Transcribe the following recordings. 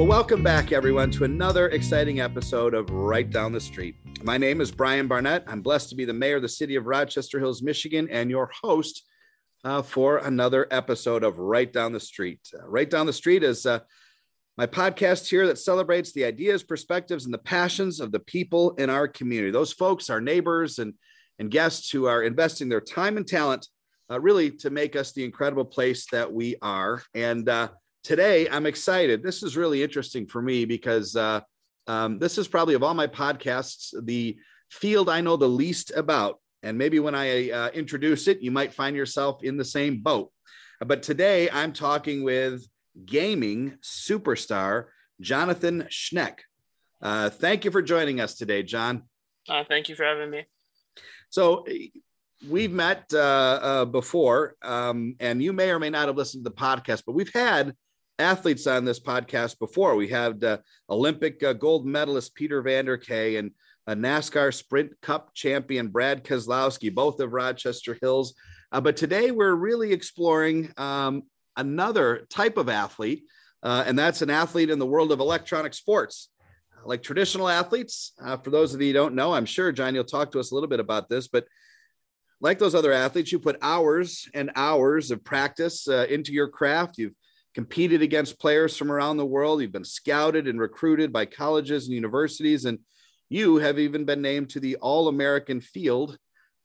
Well, welcome back, everyone, to another exciting episode of Right Down the Street. My name is Brian Barnett. I'm blessed to be the mayor of the city of Rochester Hills, Michigan, and your host uh, for another episode of Right Down the Street. Uh, right Down the Street is uh, my podcast here that celebrates the ideas, perspectives, and the passions of the people in our community. Those folks, our neighbors, and, and guests who are investing their time and talent uh, really to make us the incredible place that we are. And uh, today I'm excited. This is really interesting for me because uh, um, this is probably of all my podcasts, the field I know the least about. And maybe when I uh, introduce it, you might find yourself in the same boat. But today I'm talking with gaming superstar Jonathan Schneck. Uh, thank you for joining us today, John. Uh, thank you for having me. So, we've met uh, uh, before, um, and you may or may not have listened to the podcast, but we've had athletes on this podcast before. We had uh, Olympic uh, gold medalist Peter Vanderkaay and a NASCAR Sprint Cup champion Brad Keselowski, both of Rochester Hills. Uh, but today we're really exploring um, another type of athlete, uh, and that's an athlete in the world of electronic sports. Like traditional athletes, uh, for those of you who don't know, I'm sure, John, you'll talk to us a little bit about this, but like those other athletes, you put hours and hours of practice uh, into your craft. You've competed against players from around the world. You've been scouted and recruited by colleges and universities, and you have even been named to the All American field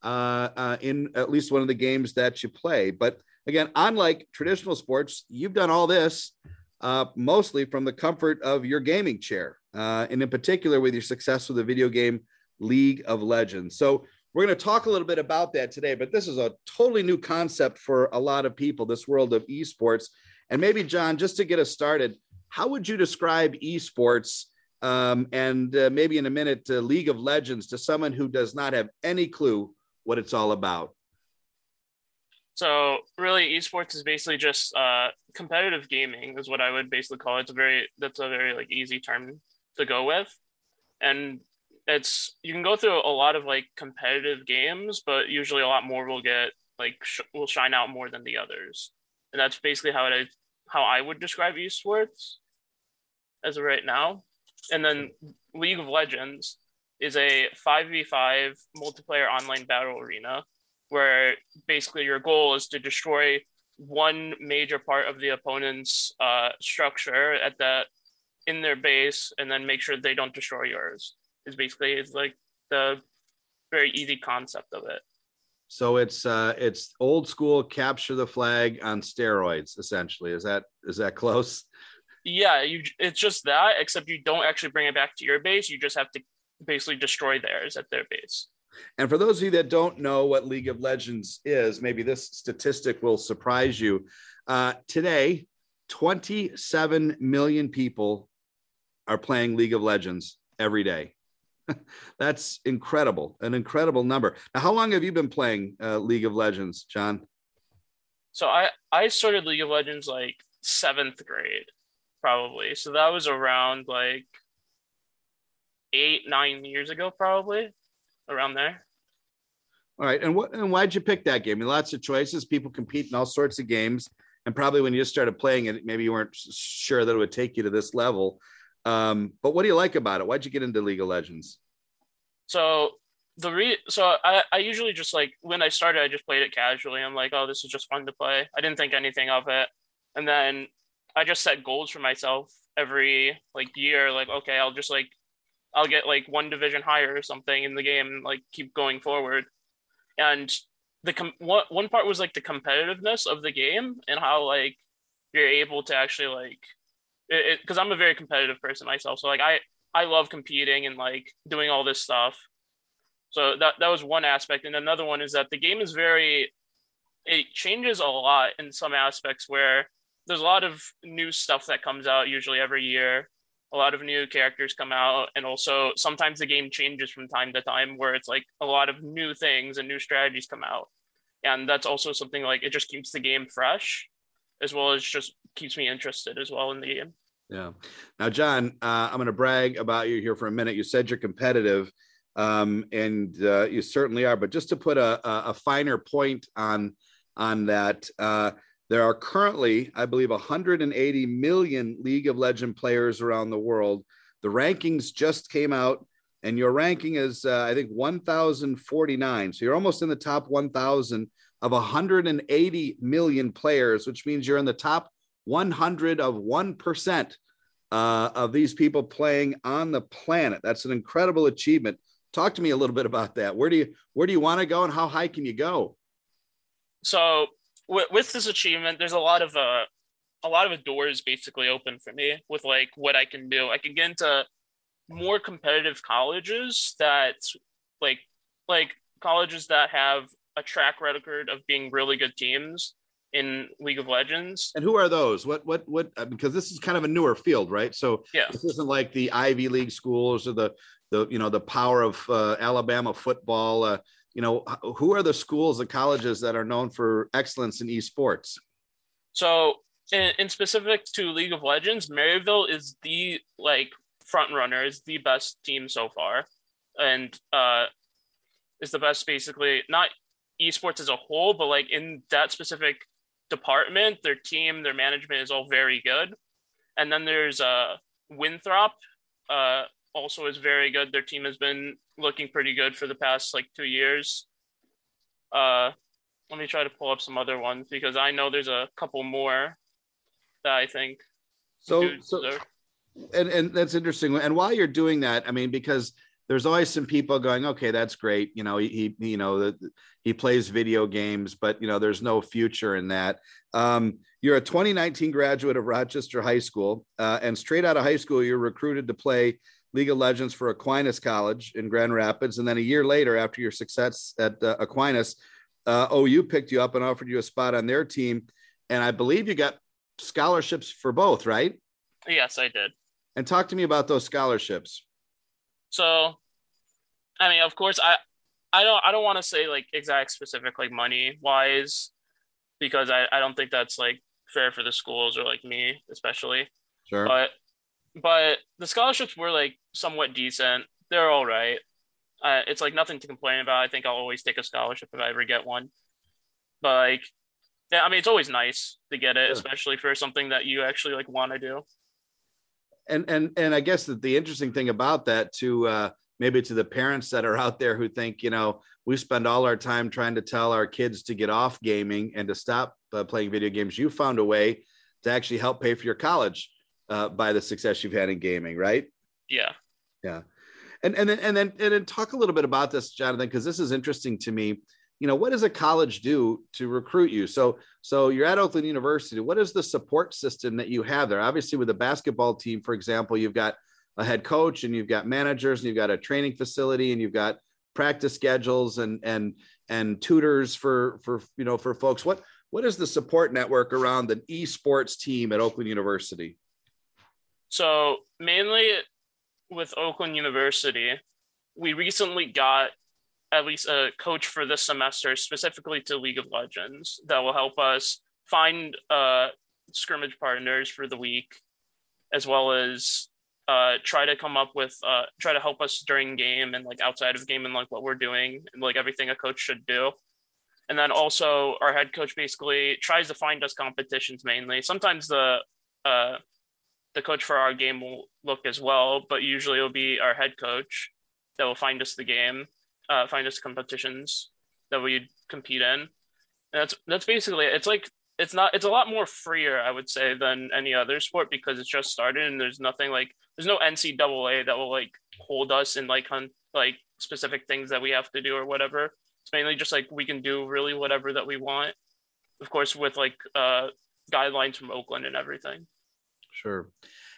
uh, uh, in at least one of the games that you play. But again, unlike traditional sports, you've done all this uh, mostly from the comfort of your gaming chair, uh, and in particular with your success with the video game League of Legends. So, we're going to talk a little bit about that today, but this is a totally new concept for a lot of people, this world of esports. And maybe, John, just to get us started, how would you describe esports um, and uh, maybe in a minute, uh, League of Legends to someone who does not have any clue what it's all about? So really, esports is basically just uh, competitive gaming, is what I would basically call it. It's a very that's a very like easy term to go with, and it's you can go through a lot of like competitive games, but usually a lot more will get like sh- will shine out more than the others and that's basically how it how I would describe esports as of right now. And then League of Legends is a 5v5 multiplayer online battle arena where basically your goal is to destroy one major part of the opponent's uh, structure at that in their base and then make sure they don't destroy yours is basically is like the very easy concept of it so it's uh, it's old school capture the flag on steroids, essentially. Is that is that close? Yeah, you. It's just that, except you don't actually bring it back to your base. You just have to basically destroy theirs at their base. And for those of you that don't know what League of Legends is, maybe this statistic will surprise you. Uh, today, 27 million people are playing League of Legends every day. That's incredible, an incredible number. Now, how long have you been playing uh, League of Legends, John? So I I started League of Legends like seventh grade, probably. So that was around like eight nine years ago, probably around there. All right, and what and why'd you pick that game? I mean, lots of choices. People compete in all sorts of games, and probably when you just started playing it, maybe you weren't sure that it would take you to this level. Um, but what do you like about it? Why'd you get into League of Legends? So the re so I, I usually just like when I started, I just played it casually. I'm like, oh, this is just fun to play. I didn't think anything of it. And then I just set goals for myself every like year. Like, okay, I'll just like I'll get like one division higher or something in the game and like keep going forward. And the com- one, one part was like the competitiveness of the game and how like you're able to actually like because I'm a very competitive person myself. So like I I love competing and like doing all this stuff. So that that was one aspect, and another one is that the game is very it changes a lot in some aspects where there's a lot of new stuff that comes out usually every year. A lot of new characters come out, and also sometimes the game changes from time to time where it's like a lot of new things and new strategies come out. And that's also something like it just keeps the game fresh as well as just keeps me interested as well in the game. Yeah. Now, John, uh, I'm going to brag about you here for a minute. You said you're competitive, um, and uh, you certainly are. But just to put a, a, finer point on on that, uh, There are currently, I believe, 180 million League of Legend players around the world. The rankings just came out, and your ranking is, uh, I think, 1,049. So you're almost in the top 1,000 of 180 million players, which means you're in the top 100 of 1% uh, of these people playing on the planet. That's an incredible achievement. Talk to me a little bit about that. Where do you where do you want to go, and how high can you go? So with, with this achievement, there's a lot of uh, a lot of doors basically open for me with like what I can do. I can get into more competitive colleges that like like colleges that have a track record of being really good teams in League of Legends. And who are those? What what what? Uh, because this is kind of a newer field, right? So yeah, this isn't like the Ivy League schools or the the you know the power of uh, Alabama football. Uh, you know, who are the schools, the colleges that are known for excellence in esports? So, in, in specific to League of Legends, Maryville is the like front runner, is the best team so far, and uh, is the best basically not esports as a whole, but like in that specific department, their team, their management is all very good. And then there's uh, Winthrop, uh, also is very good. Their team has been looking pretty good for the past like two years. Uh, let me try to pull up some other ones because I know there's a couple more that I think. So, so and, and that's interesting. And while you're doing that, I mean, because there's always some people going, okay, that's great. You know, he, he you know, the, he plays video games, but you know, there's no future in that. Um, you're a 2019 graduate of Rochester High School, uh, and straight out of high school, you're recruited to play League of Legends for Aquinas College in Grand Rapids, and then a year later, after your success at uh, Aquinas, uh, OU picked you up and offered you a spot on their team, and I believe you got scholarships for both, right? Yes, I did. And talk to me about those scholarships. So, I mean, of course, I I don't I don't want to say like exact specific like money wise because I I don't think that's like fair for the schools or like me especially. Sure. But but the scholarships were like somewhat decent. They're all right. Uh, it's like nothing to complain about. I think I'll always take a scholarship if I ever get one. But like, yeah, I mean, it's always nice to get it, especially for something that you actually like want to do. And and and I guess that the interesting thing about that to uh, maybe to the parents that are out there who think you know we spend all our time trying to tell our kids to get off gaming and to stop uh, playing video games. You found a way to actually help pay for your college uh, by the success you've had in gaming, right? Yeah. Yeah. And and then and then and then talk a little bit about this, Jonathan, because this is interesting to me. You know, what does a college do to recruit you? So so you're at Oakland University. What is the support system that you have there? Obviously, with the basketball team, for example, you've got a head coach and you've got managers and you've got a training facility and you've got practice schedules and and and tutors for for you know for folks. What what is the support network around the esports team at Oakland University? So mainly with Oakland University, we recently got at least a coach for this semester specifically to League of Legends that will help us find uh, scrimmage partners for the week, as well as uh, try to come up with uh, try to help us during game and like outside of game and like what we're doing and like everything a coach should do. And then also our head coach basically tries to find us competitions mainly. Sometimes the uh, the coach for our game will look as well, but usually it'll be our head coach that will find us the game, uh, find us competitions that we compete in. And that's that's basically it. it's like it's not it's a lot more freer I would say than any other sport because it's just started and there's nothing like there's no NCAA that will like hold us in like on like specific things that we have to do or whatever. It's mainly just like we can do really whatever that we want. Of course, with like uh, guidelines from Oakland and everything. Sure.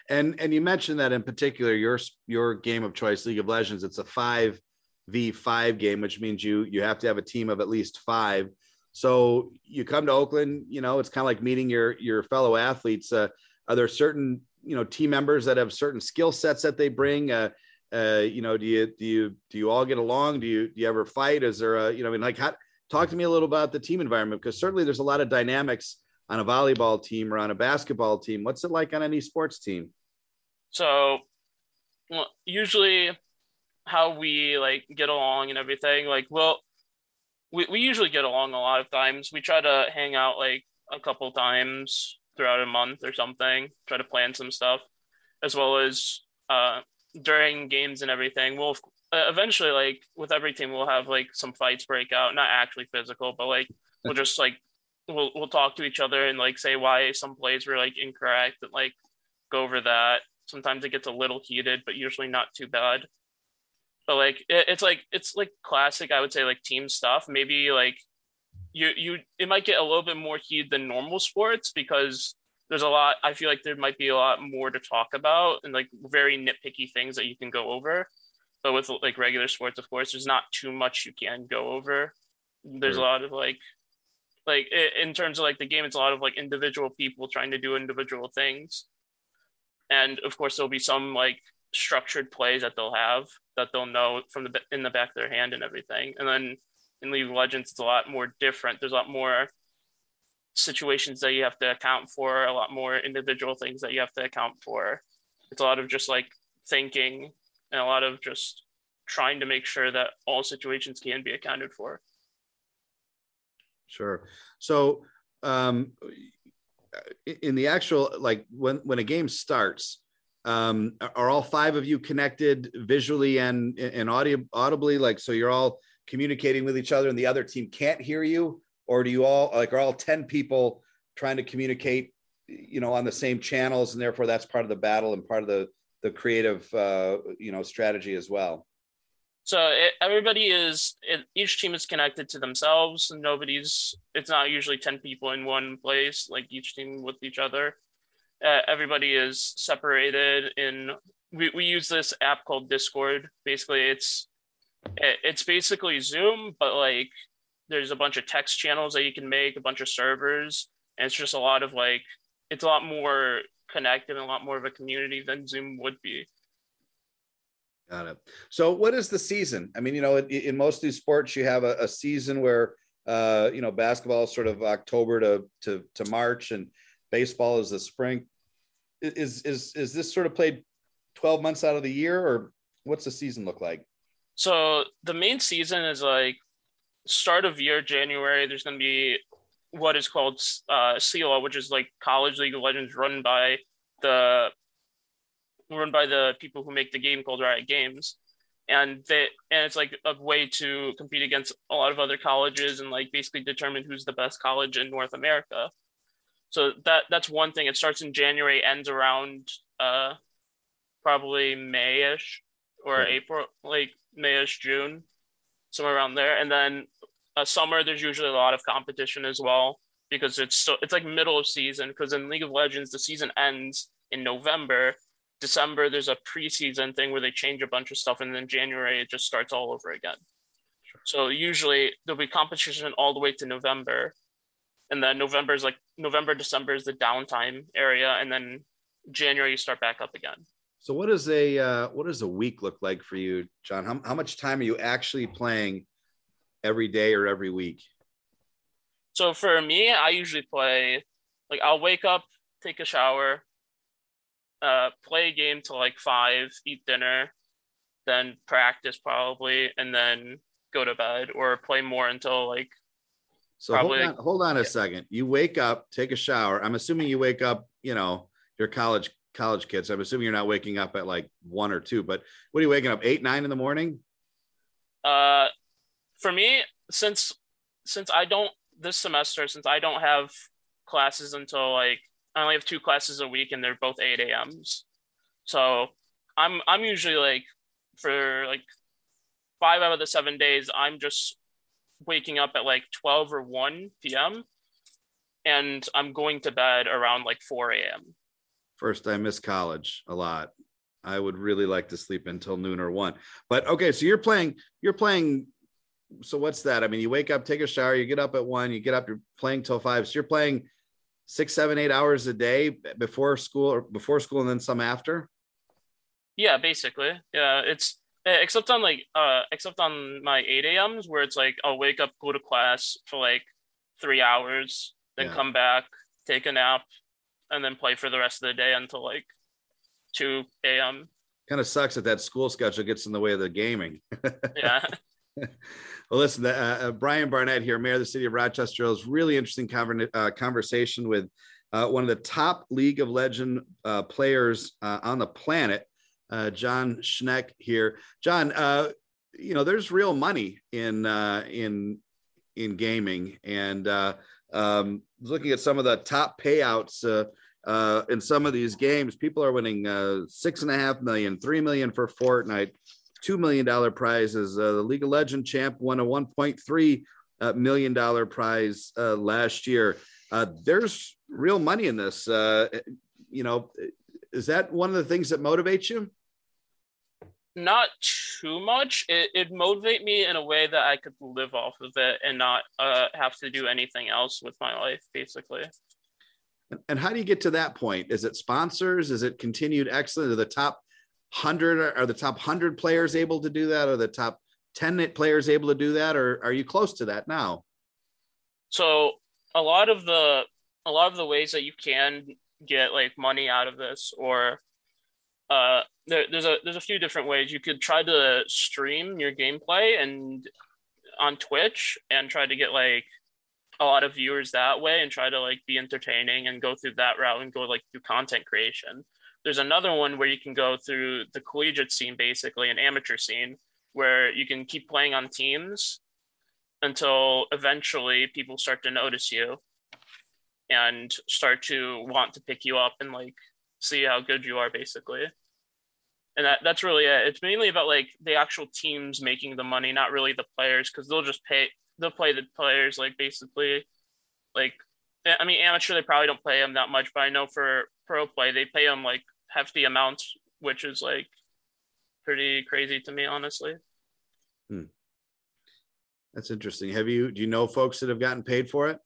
And and you mentioned that in particular, your your game of choice, League of Legends, it's a five v five game, which means you you have to have a team of at least five. So you come to Oakland, you know, it's kind of like meeting your your fellow athletes. Uh, are there certain you know team members that have certain skill sets that they bring? Uh, uh, you know, do you do you do you all get along? Do you do you ever fight? Is there a you know, I mean, like, how, talk to me a little about the team environment because certainly there's a lot of dynamics on a volleyball team or on a basketball team? What's it like on any sports team? So, well, usually, how we like get along and everything, like, well, we, we usually get along a lot of times. We try to hang out like a couple times throughout a month or something. Try to plan some stuff, as well as uh, during games and everything. We'll uh, eventually, like with every team, we'll have like some fights break out. Not actually physical, but like we'll just like we'll we'll talk to each other and like say why some plays were like incorrect and like go over that. Sometimes it gets a little heated, but usually not too bad. But like it, it's like it's like classic, I would say like team stuff. Maybe like you you it might get a little bit more heat than normal sports because there's a lot I feel like there might be a lot more to talk about and like very nitpicky things that you can go over. But with like regular sports, of course, there's not too much you can go over. There's a lot of like like in terms of like the game it's a lot of like individual people trying to do individual things and of course there'll be some like structured plays that they'll have that they'll know from the in the back of their hand and everything. And then in league of legends it's a lot more different. There's a lot more situations that you have to account for a lot more individual things that you have to account for. It's a lot of just like thinking and a lot of just trying to make sure that all situations can be accounted for. Sure. So, um, in the actual like when when a game starts, um, are all five of you connected visually and and audio audibly? Like, so you're all communicating with each other, and the other team can't hear you, or do you all like are all ten people trying to communicate, you know, on the same channels, and therefore that's part of the battle and part of the the creative, uh, you know, strategy as well. So it, everybody is it, each team is connected to themselves. And nobody's. It's not usually ten people in one place, like each team with each other. Uh, everybody is separated in. We, we use this app called Discord. Basically, it's it, it's basically Zoom, but like there's a bunch of text channels that you can make, a bunch of servers, and it's just a lot of like it's a lot more connected and a lot more of a community than Zoom would be. Got it. So, what is the season? I mean, you know, in, in most of these sports, you have a, a season where, uh, you know, basketball is sort of October to to to March, and baseball is the spring. Is is is this sort of played twelve months out of the year, or what's the season look like? So the main season is like start of year January. There's going to be what is called uh, CILA, which is like College League of Legends, run by the run by the people who make the game called Riot Games. And they and it's like a way to compete against a lot of other colleges and like basically determine who's the best college in North America. So that that's one thing. It starts in January, ends around uh probably Mayish or April, like Mayish June, somewhere around there. And then uh, summer, there's usually a lot of competition as well because it's so it's like middle of season. Because in League of Legends, the season ends in November, December there's a preseason thing where they change a bunch of stuff, and then January it just starts all over again. Sure. So usually there'll be competition all the way to November, and then November is like November December is the downtime area, and then January you start back up again. So what does a uh, what does a week look like for you, John? How how much time are you actually playing every day or every week? So for me, I usually play like I'll wake up, take a shower, uh, play a game till like five, eat dinner, then practice probably, and then go to bed or play more until like. So probably, hold on, hold on a yeah. second. You wake up, take a shower. I'm assuming you wake up. You know, your college college kids. I'm assuming you're not waking up at like one or two. But what are you waking up eight, nine in the morning? Uh, for me, since since I don't this semester, since I don't have classes until like I only have two classes a week, and they're both eight a.m.s. So I'm I'm usually like for like five out of the seven days, I'm just waking up at like twelve or one p.m. and I'm going to bed around like four a.m. First, I miss college a lot. I would really like to sleep until noon or one. But okay, so you're playing. You're playing. So what's that? I mean, you wake up, take a shower, you get up at one, you get up, you're playing till five. So you're playing six, seven, eight hours a day before school or before school and then some after? Yeah, basically. Yeah, it's except on like uh except on my 8 a.m.s where it's like I'll wake up, go to class for like three hours, then yeah. come back, take a nap, and then play for the rest of the day until like 2 a.m. Kind of sucks that that school schedule gets in the way of the gaming. yeah. Well, listen, uh, uh, Brian Barnett here, Mayor of the City of Rochester, is really interesting conver- uh, conversation with uh, one of the top League of Legend uh, players uh, on the planet, John Schneck here. John, you know, there's real money in in in gaming, and um, looking at some of the top payouts in some of these games, people are winning six and a half million, three million for Fortnite two million dollar prizes. Uh, the League of Legend champ won a one point three uh, million dollar prize uh, last year. Uh, there's real money in this. Uh, you know, is that one of the things that motivates you? Not too much. It it motivate me in a way that I could live off of it and not uh, have to do anything else with my life, basically. And how do you get to that point? Is it sponsors? Is it continued excellence? Are the top hundred are the top hundred players able to do that? Are the top ten players able to do that, or are you close to that now? So a lot of the a lot of the ways that you can get like money out of this, or uh, there, there's a there's a few different ways you could try to stream your gameplay and on Twitch and try to get like a lot of viewers that way and try to like be entertaining and go through that route and go like through content creation. There's another one where you can go through the collegiate scene, basically an amateur scene, where you can keep playing on teams until eventually people start to notice you and start to want to pick you up and like see how good you are, basically. And that, that's really it. It's mainly about like the actual teams making the money, not really the players, because they'll just pay they'll play the players like basically like I mean, amateur, they probably don't play them that much, but I know for pro play, they pay them like hefty amounts, which is like pretty crazy to me, honestly. Hmm. That's interesting. Have you, do you know folks that have gotten paid for it?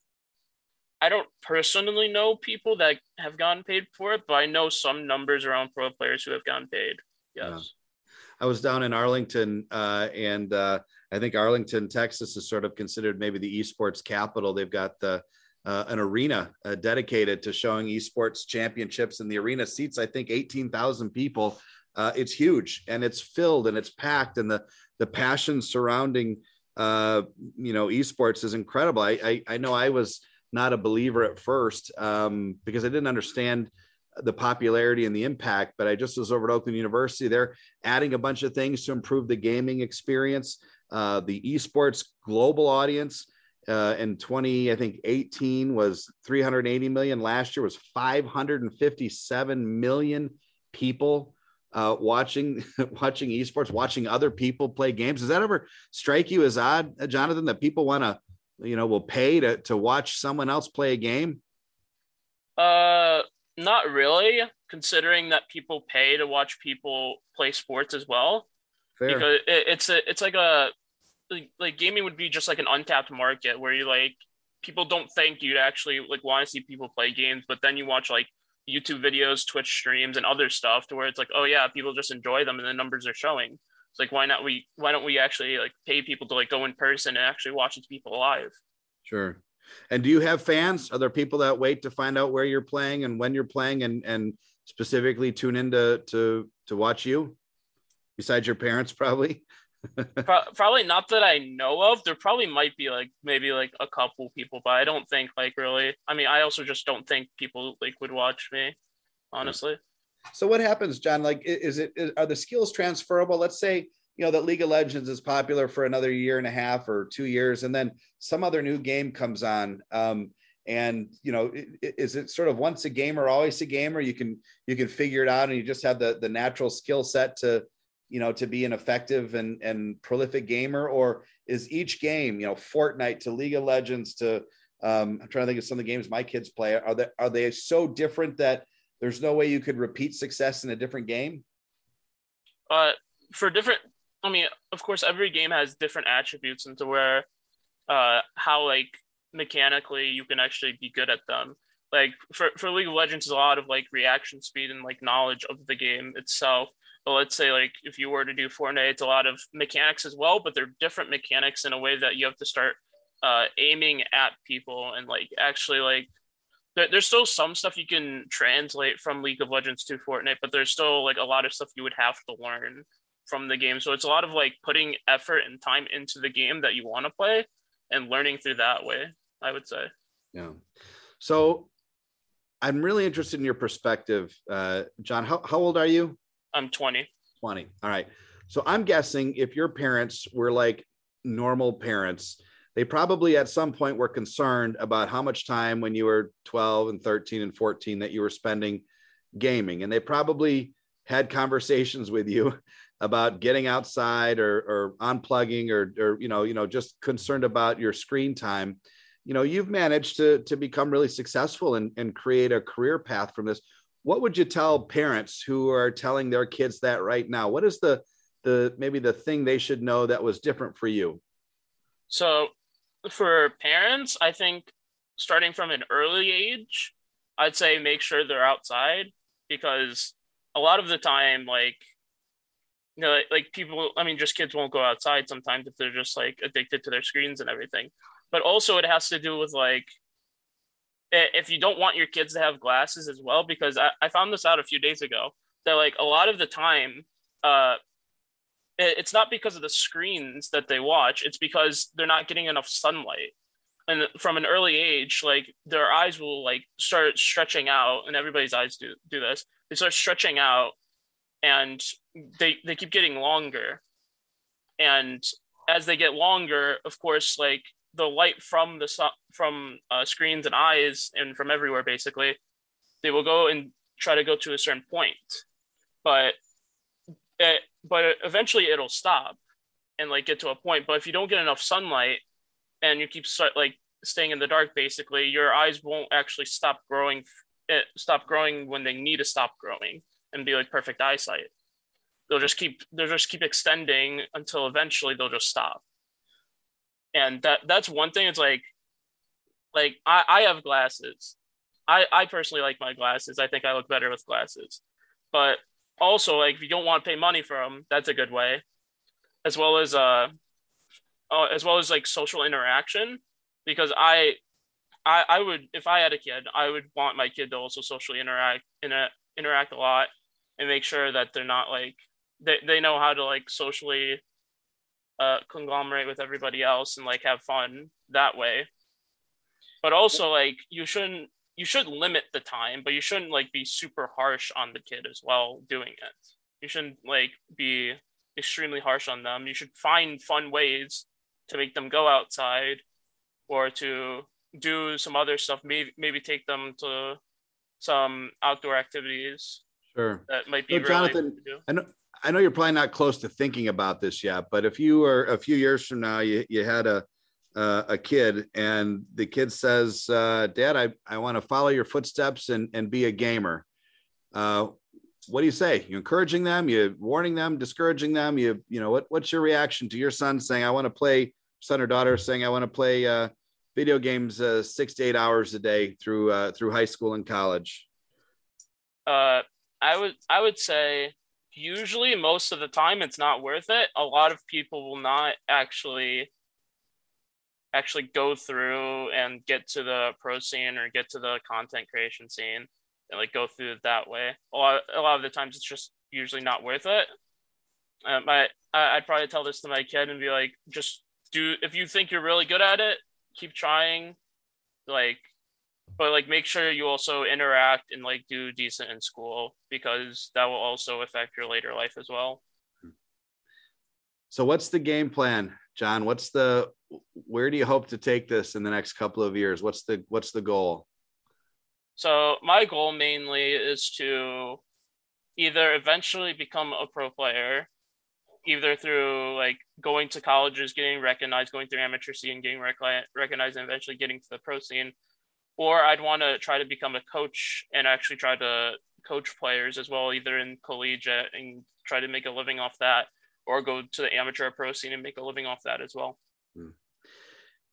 I don't personally know people that have gotten paid for it, but I know some numbers around pro players who have gotten paid. Yes. Yeah. I was down in Arlington, uh, and uh, I think Arlington, Texas, is sort of considered maybe the esports capital. They've got the uh, an arena uh, dedicated to showing esports championships, and the arena seats I think eighteen thousand people. Uh, it's huge and it's filled and it's packed, and the the passion surrounding uh, you know esports is incredible. I, I, I know I was not a believer at first um, because I didn't understand the popularity and the impact, but I just was over at Oakland University. They're adding a bunch of things to improve the gaming experience, uh, the esports global audience uh, in 20 i think 18 was 380 million last year was 557 million people uh, watching watching esports watching other people play games does that ever strike you as odd jonathan that people want to you know will pay to, to watch someone else play a game uh not really considering that people pay to watch people play sports as well Fair. because it, it's a it's like a like, like gaming would be just like an untapped market where you like people don't think you'd actually like want to see people play games, but then you watch like YouTube videos, Twitch streams, and other stuff to where it's like, oh yeah, people just enjoy them and the numbers are showing. It's like why not we why don't we actually like pay people to like go in person and actually watch these people live? Sure. And do you have fans? Are there people that wait to find out where you're playing and when you're playing and and specifically tune in to to to watch you? Besides your parents, probably. Pro- probably not that I know of. There probably might be like maybe like a couple people, but I don't think like really. I mean, I also just don't think people like would watch me, honestly. So what happens, John? Like, is it is, are the skills transferable? Let's say you know that League of Legends is popular for another year and a half or two years, and then some other new game comes on. Um, and you know, is it sort of once a gamer, always a gamer? You can you can figure it out, and you just have the the natural skill set to you know, to be an effective and, and prolific gamer? Or is each game, you know, Fortnite to League of Legends to, um, I'm trying to think of some of the games my kids play. Are they, are they so different that there's no way you could repeat success in a different game? Uh, for different, I mean, of course, every game has different attributes into where, uh, how like mechanically you can actually be good at them. Like for, for League of Legends, a lot of like reaction speed and like knowledge of the game itself but let's say like if you were to do Fortnite, it's a lot of mechanics as well, but they're different mechanics in a way that you have to start uh, aiming at people and like actually like there's still some stuff you can translate from League of Legends to Fortnite, but there's still like a lot of stuff you would have to learn from the game. So it's a lot of like putting effort and time into the game that you want to play and learning through that way, I would say. Yeah. So I'm really interested in your perspective. Uh, John, how, how old are you? I'm 20. 20. All right. So I'm guessing if your parents were like normal parents, they probably at some point were concerned about how much time when you were 12 and 13 and 14 that you were spending gaming. And they probably had conversations with you about getting outside or, or unplugging or, or, you know, you know, just concerned about your screen time. You know, you've managed to, to become really successful and, and create a career path from this. What would you tell parents who are telling their kids that right now? What is the, the, maybe the thing they should know that was different for you? So for parents, I think starting from an early age, I'd say make sure they're outside because a lot of the time, like, you know, like, people, I mean, just kids won't go outside sometimes if they're just like addicted to their screens and everything. But also, it has to do with like, if you don't want your kids to have glasses as well, because I, I found this out a few days ago that like a lot of the time, uh, it's not because of the screens that they watch it's because they're not getting enough sunlight. And from an early age like their eyes will like start stretching out and everybody's eyes do do this. They start stretching out and they they keep getting longer. And as they get longer of course like the light from the from uh, screens and eyes and from everywhere basically they will go and try to go to a certain point. But it, but eventually it'll stop and like get to a point. But if you don't get enough sunlight and you keep start, like staying in the dark, basically your eyes won't actually stop growing. It eh, stop growing when they need to stop growing and be like perfect eyesight. They'll just keep they'll just keep extending until eventually they'll just stop. And that that's one thing. It's like like I, I have glasses. I, I personally like my glasses. I think I look better with glasses. But also like if you don't want to pay money for them that's a good way. As well as uh, uh as well as like social interaction. Because I, I i would if i had a kid i would want my kid to also socially interact in a, interact a lot and make sure that they're not like they, they know how to like socially uh conglomerate with everybody else and like have fun that way. But also like you shouldn't you should limit the time, but you shouldn't like be super harsh on the kid as well doing it. You shouldn't like be extremely harsh on them. You should find fun ways to make them go outside or to do some other stuff. Maybe maybe take them to some outdoor activities. Sure. That might be. So, Jonathan, I know I know you're probably not close to thinking about this yet, but if you were a few years from now, you you had a uh, a kid and the kid says, uh, Dad, I, I want to follow your footsteps and, and be a gamer. Uh, what do you say? You encouraging them, you warning them, discouraging them, you, you know, what, what's your reaction to your son saying, I want to play son or daughter saying, I want to play uh, video games uh, six to eight hours a day through, uh, through high school and college? Uh, I would, I would say usually most of the time it's not worth it. A lot of people will not actually actually go through and get to the pro scene or get to the content creation scene and like go through it that way. A lot, a lot of the times it's just usually not worth it. Um, I, I'd probably tell this to my kid and be like, just do, if you think you're really good at it, keep trying. Like, but like make sure you also interact and like do decent in school because that will also affect your later life as well. So what's the game plan, John? What's the where do you hope to take this in the next couple of years? What's the what's the goal? So my goal mainly is to either eventually become a pro player, either through like going to colleges, getting recognized, going through amateur scene, getting rec- recognized, and eventually getting to the pro scene, or I'd want to try to become a coach and actually try to coach players as well, either in collegiate and try to make a living off that or go to the amateur pro scene and make a living off that as well. Hmm.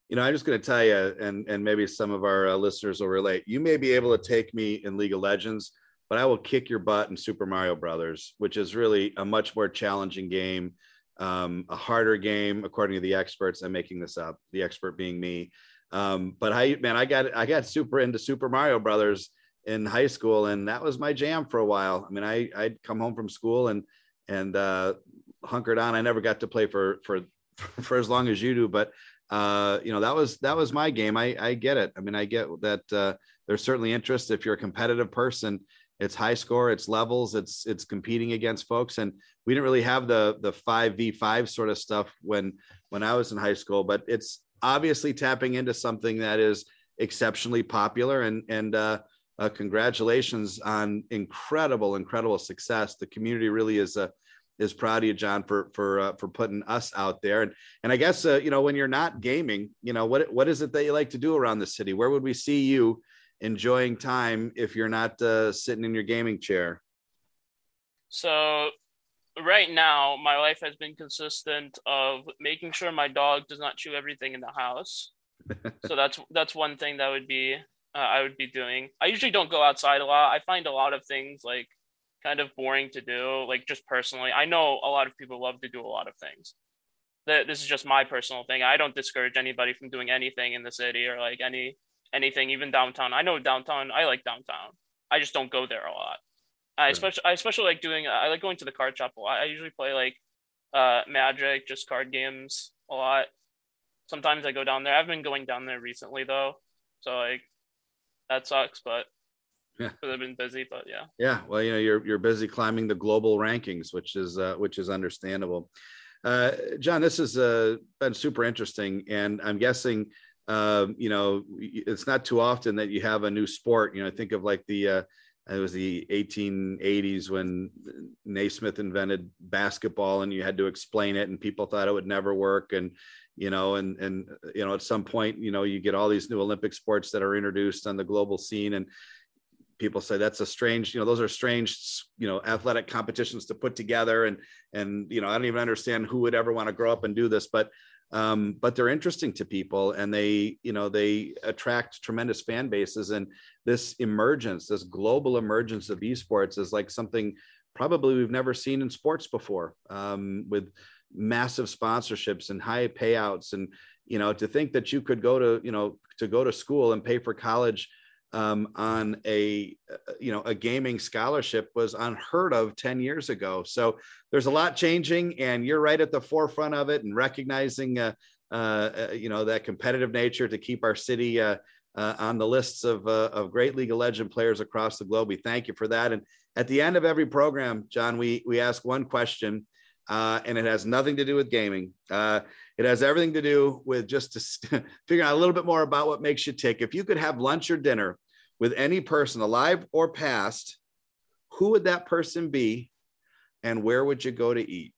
You know, I'm just going to tell you, and and maybe some of our uh, listeners will relate. You may be able to take me in League of Legends, but I will kick your butt in Super Mario Brothers, which is really a much more challenging game, um, a harder game, according to the experts. I'm making this up. The expert being me. Um, but I, man, I got I got super into Super Mario Brothers in high school, and that was my jam for a while. I mean, I I'd come home from school and and uh, hunkered on. I never got to play for for for as long as you do, but uh, you know that was that was my game. I I get it. I mean, I get that uh, there's certainly interest if you're a competitive person. It's high score, it's levels, it's it's competing against folks, and we didn't really have the the five v five sort of stuff when when I was in high school. But it's obviously tapping into something that is exceptionally popular, and and uh, uh, congratulations on incredible incredible success. The community really is a is proud of you, John, for for uh, for putting us out there. And and I guess uh, you know when you're not gaming, you know what what is it that you like to do around the city? Where would we see you enjoying time if you're not uh, sitting in your gaming chair? So right now, my life has been consistent of making sure my dog does not chew everything in the house. so that's that's one thing that would be uh, I would be doing. I usually don't go outside a lot. I find a lot of things like kind of boring to do, like just personally. I know a lot of people love to do a lot of things. This is just my personal thing. I don't discourage anybody from doing anything in the city or like any anything, even downtown. I know downtown. I like downtown. I just don't go there a lot. I especially I especially like doing. I like going to the card shop a lot. I usually play like uh Magic, just card games a lot. Sometimes I go down there. I've been going down there recently though, so like that sucks. But yeah. I've been busy but yeah. Yeah well you know you're you're busy climbing the global rankings which is uh, which is understandable. Uh, john this has uh, been super interesting and i'm guessing uh, you know it's not too often that you have a new sport. You know think of like the uh, it was the 1880s when Naismith invented basketball and you had to explain it and people thought it would never work and you know and and you know at some point you know you get all these new olympic sports that are introduced on the global scene and people say that's a strange you know those are strange you know athletic competitions to put together. And and you know i don't even understand who would ever want to grow up and do this but um, but they're interesting to people and they you know they attract tremendous fan bases. And this emergence this global emergence of esports is like something probably we've never seen in sports before um, with massive sponsorships and high payouts. And you know to think that you could go to you know to go to school and pay for college um, on a uh, you know a gaming scholarship was unheard of 10 years ago. So there's a lot changing and you're right at the forefront of it and recognizing uh, uh, uh you know that competitive nature to keep our city uh, uh, on the lists of, of great league of legend players across the globe. We thank you for that. And at the end of every program john we we ask one question and it has nothing to do with gaming it has everything to do with just to figure out a little bit more about what makes you tick. If you could have lunch or dinner with any person, alive or past, who would that person be, and where would you go to eat?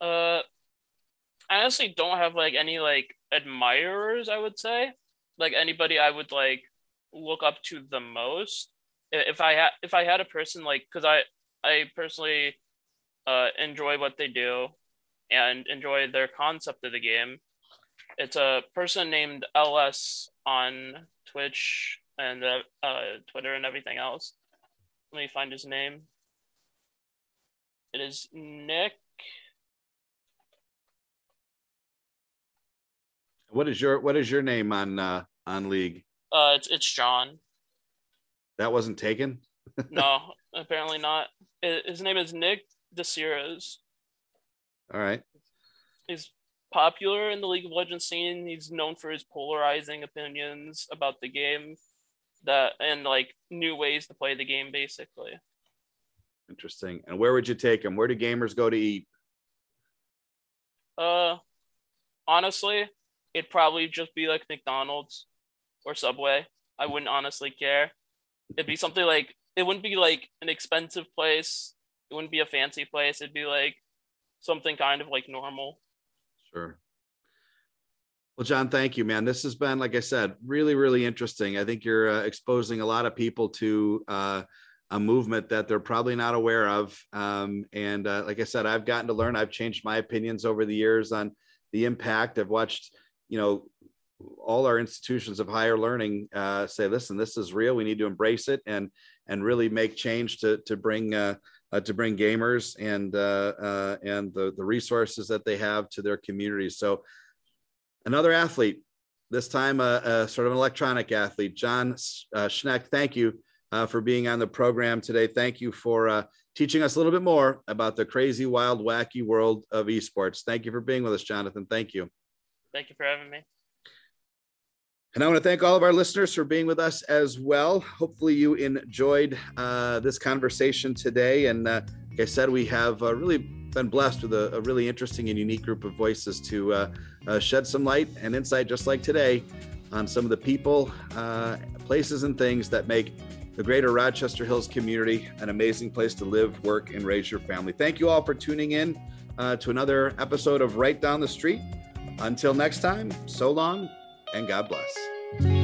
Uh, I honestly don't have like any like admirers. I would say, like anybody I would like look up to the most. If I had if I had a person like, because I I personally uh enjoy what they do and enjoy their concept of the game. It's a person named LS on Twitch and uh, uh, Twitter and everything else. Let me find his name. It is Nick. What is your What is your name on uh, on League? Uh, it's it's John. That wasn't taken. no, apparently not. His name is Nick De Cesare. All right. He's popular in the League of Legends scene. He's known for his polarizing opinions about the game that and like new ways to play the game basically. Interesting. And where would you take him? Where do gamers go to eat? Uh honestly, it'd probably just be like McDonald's or Subway. I wouldn't honestly care. It'd be something like it wouldn't be like an expensive place. It wouldn't be a fancy place. It'd be like something kind of like normal. Sure. Well, John, thank you, man. This has been, like I said, really, really interesting. I think you're uh, exposing a lot of people to uh, a movement that they're probably not aware of. Um, and uh, like I said, I've gotten to learn. I've changed my opinions over the years on the impact. I've watched, you know, all our institutions of higher learning uh, say, "Listen, this is real. We need to embrace it and and really make change to to bring uh, uh, to bring gamers and uh, uh, and the the resources that they have to their communities. So another athlete, this time a, a sort of an electronic athlete, John uh, Schneck. Thank you uh, for being on the program today. Thank you for uh, teaching us a little bit more about the crazy, wild, wacky world of esports. Thank you for being with us, Jonathan. Thank you. Thank you for having me. And I want to thank all of our listeners for being with us as well. Hopefully, you enjoyed uh, this conversation today. And uh, like I said, we have uh, really been blessed with a, a, really interesting and unique group of voices to uh, uh, shed some light and insight, just like today, on some of the people, uh, places, and things that make the greater Rochester Hills community an amazing place to live, work, and raise your family. Thank you all for tuning in to another episode of Right Down the Street. Until next time, so long and God bless.